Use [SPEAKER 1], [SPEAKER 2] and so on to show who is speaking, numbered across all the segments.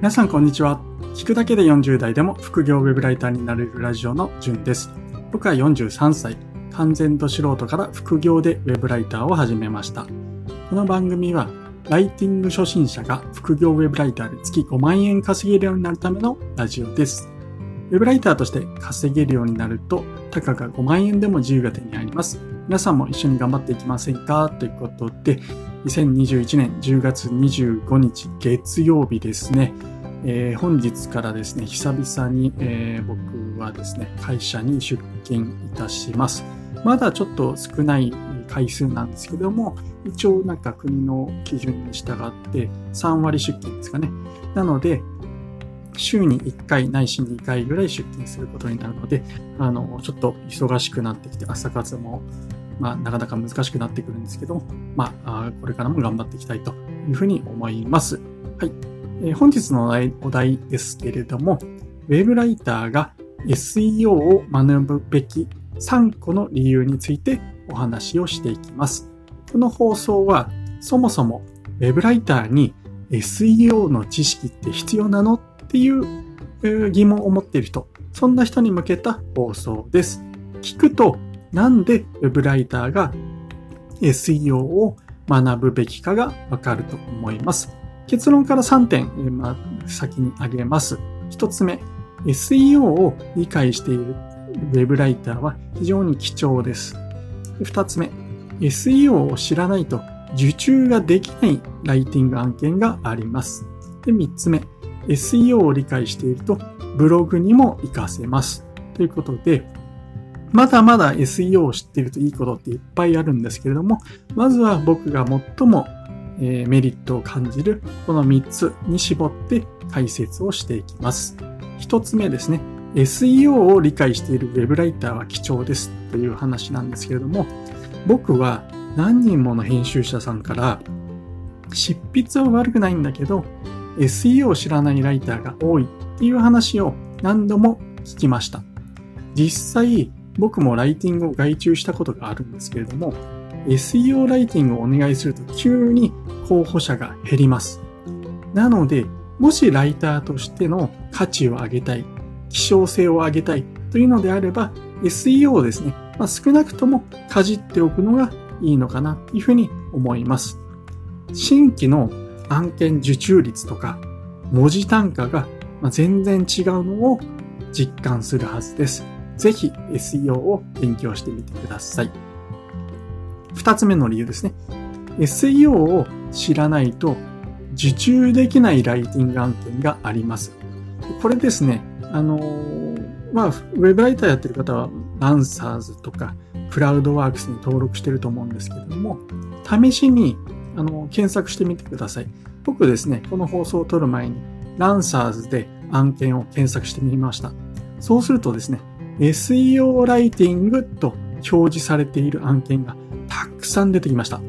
[SPEAKER 1] 皆さんこんにちは。聞くだけで40代でも副業ウェブライターになれるラジオのじゅんです。僕は43歳、完全と素人から副業でウェブライターを始めました。この番組は、ライティング初心者が副業ウェブライターで月5万円稼げるようになるためのラジオです。ウェブライターとして稼げるようになると、たかが5万円でも自由が手に入ります。皆さんも一緒に頑張っていきませんか？ということで、2021年10月25日月曜日ですね。えー、本日からですね、久々に、えー、僕はですね、会社に出勤いたします。まだちょっと少ない回数なんですけども、一応なんか国の基準に従って3割出勤ですかね。なので、週に1回ないし2回ぐらい出勤することになるので、あの、ちょっと忙しくなってきて、朝活もまあ、なかなか難しくなってくるんですけども、まあ、これからも頑張っていきたいというふうに思います。はい。え、本日のお題ですけれども、ウェブライターが SEO を学ぶべき3個の理由についてお話をしていきます。この放送は、そもそもウェブライターに SEO の知識って必要なのっていう疑問を持っている人、そんな人に向けた放送です。聞くとなんで Web ライターが SEO を学ぶべきかがわかると思います。結論から3点、まあ、先に挙げます。1つ目、SEO を理解している Web ライターは非常に貴重です。2つ目、SEO を知らないと受注ができないライティング案件があります。で、3つ目、SEO を理解しているとブログにも活かせます。ということで、まだまだ SEO を知っているといいことっていっぱいあるんですけれども、まずは僕が最もえメリットを感じるこの3つに絞って解説をしていきます。1つ目ですね。SEO を理解している Web ライターは貴重ですという話なんですけれども、僕は何人もの編集者さんから執筆は悪くないんだけど SEO を知らないライターが多いっていう話を何度も聞きました。実際僕もライティングを外注したことがあるんですけれども、SEO ライティングをお願いすると急に候補者が減ります。なので、もしライターとしての価値を上げたい、希少性を上げたいというのであれば、SEO をですね、まあ、少なくともかじっておくのがいいのかなというふうに思います。新規の案件受注率とか文字単価が全然違うのを実感するはずです。ぜひ SEO を勉強してみてください。二つ目の理由ですね。SEO を知らないと受注できないライティング案件があります。これですね、あのまあ、ウェブライターやってる方は、ランサーズとか、クラウドワークスに登録してると思うんですけれども、試しに、あの、検索してみてください。僕ですね、この放送を撮る前に、ランサーズで案件を検索してみました。そうするとですね、SEO ライティングと表示されている案件がくさん出てきました。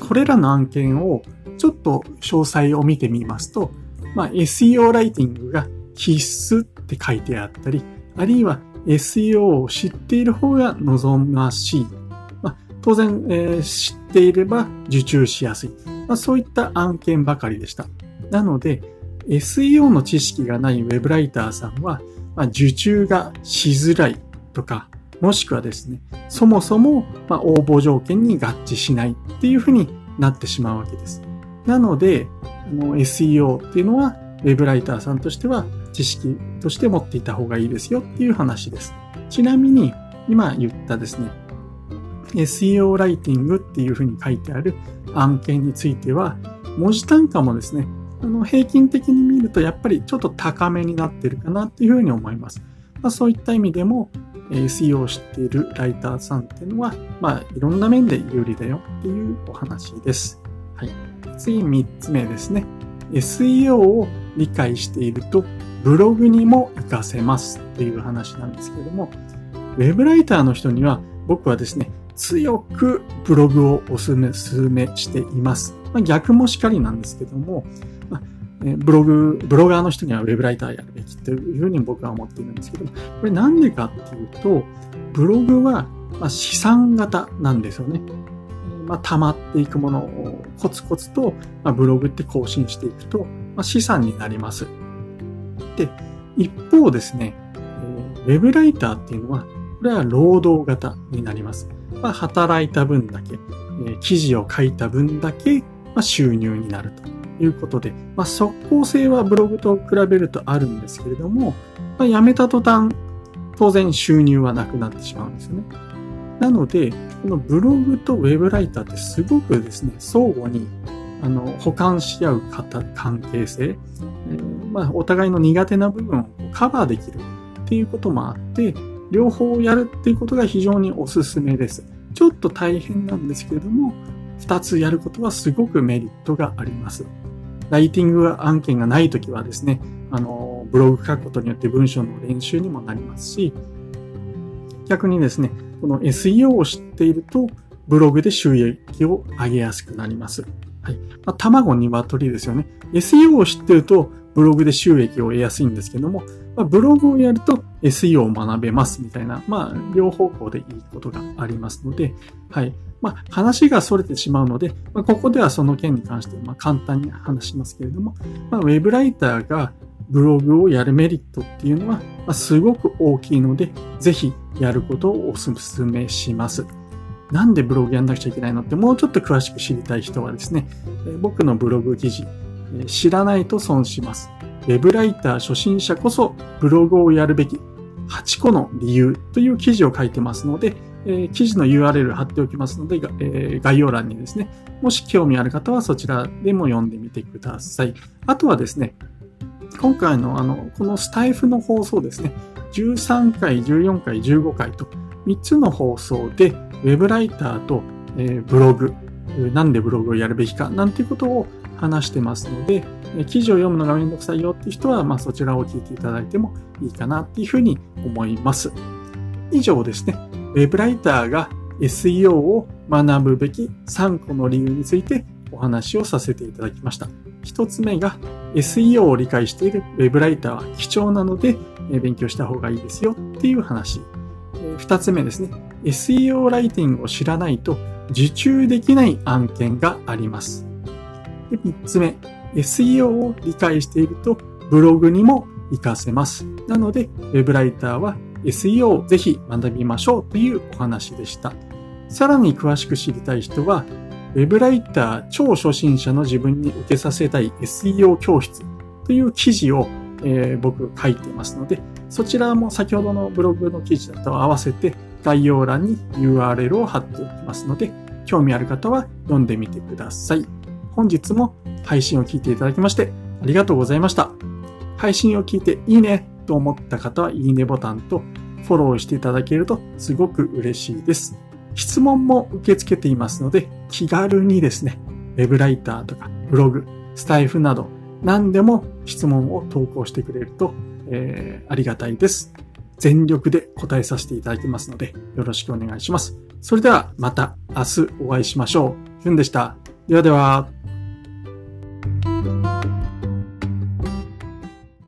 [SPEAKER 1] これらの案件をちょっと詳細を見てみますと、まあ、SEO ライティングが必須って書いてあったり、あるいは SEO を知っている方が望ましい。まあ、当然、えー、知っていれば受注しやすい。まあ、そういった案件ばかりでした。なので、SEO の知識がない Web ライターさんは、まあ、受注がしづらいとか、もしくはですね、そもそも、ま応募条件に合致しないっていうふうになってしまうわけです。なので、あの SEO っていうのは、ウェブライターさんとしては知識として持っていた方がいいですよっていう話です。ちなみに、今言ったですね、SEO ライティングっていうふうに書いてある案件については、文字単価もですね、あの平均的に見るとやっぱりちょっと高めになってるかなっていうふうに思います。まあ、そういった意味でも SEO を知っているライターさんっていうのは、まあ、いろんな面で有利だよっていうお話です。はい。次3つ目ですね。SEO を理解しているとブログにも活かせますっていう話なんですけども、ウェブライターの人には僕はですね、強くブログをお勧めしています。まあ、逆もしかりなんですけども、ブログ、ブロガーの人にはウェブライターやるべきというふうに僕は思っているんですけど、これなんでかっていうと、ブログはま資産型なんですよね。まあ、溜まっていくものをコツコツと、まブログって更新していくと、ま、資産になります。で、一方ですね、ウェブライターっていうのは、これは労働型になります。まあ、働いた分だけ、え記事を書いた分だけ、ま収入になるということで、まあ、即効性はブログと比べるとあるんですけれども、まあ、辞めた途端、当然収入はなくなってしまうんですよね。なので、このブログとウェブライターってすごくですね、相互にあの補完し合う方関係性、えー、まあ、お互いの苦手な部分をカバーできるっていうこともあって、両方やるっていうことが非常におすすめです。ちょっと大変なんですけれども、二つやることはすごくメリットがあります。ライティング案件がないときはですね、あの、ブログ書くことによって文章の練習にもなりますし、逆にですね、この SEO を知っていると、ブログで収益を上げやすくなります。はい。まあ、卵、鶏ですよね。SEO を知ってると、ブログで収益を得やすいんですけども、まあ、ブログをやると SEO を学べますみたいな、まあ、両方向でいいことがありますので、はい。まあ、話が逸れてしまうので、まあ、ここではその件に関してまあ簡単に話しますけれども、まあ、ウェブライターがブログをやるメリットっていうのは、まあ、すごく大きいので、ぜひやることをお勧めします。なんでブログやんなくちゃいけないのってもうちょっと詳しく知りたい人はですね、僕のブログ記事、知らないと損します。ウェブライター初心者こそブログをやるべき8個の理由という記事を書いてますので、え、記事の URL 貼っておきますので、え、概要欄にですね、もし興味ある方はそちらでも読んでみてください。あとはですね、今回のあの、このスタイフの放送ですね、13回、14回、15回と3つの放送で、ウェブライターと、え、ブログ、なんでブログをやるべきか、なんていうことを話してますので、記事を読むのがめんどくさいよって人は、まあ、そちらを聞いていただいてもいいかなっていうふうに思います。以上ですね、ウェブライターが SEO を学ぶべき3個の理由についてお話をさせていただきました。一つ目が SEO を理解しているウェブライターは貴重なので勉強した方がいいですよっていう話。二つ目ですね。SEO ライティングを知らないと受注できない案件があります。で三つ目。SEO を理解しているとブログにも活かせます。なので、ウェブライターは SEO をぜひ学びましょうというお話でした。さらに詳しく知りたい人は、ウェブライター超初心者の自分に受けさせたい SEO 教室という記事を、えー、僕書いてますので、そちらも先ほどのブログの記事と合わせて概要欄に URL を貼っておきますので、興味ある方は読んでみてください。本日も配信を聞いていただきましてありがとうございました。配信を聞いていいねと思った方はいいねボタンとフォローしていただけるとすごく嬉しいです。質問も受け付けていますので、気軽にですね、ウェブライターとかブログ、スタイフなど何でも質問を投稿してくれると、えー、ありがたいです。全力で答えさせていただきますので、よろしくお願いします。それではまた明日お会いしましょう。ふんでした。ではでは。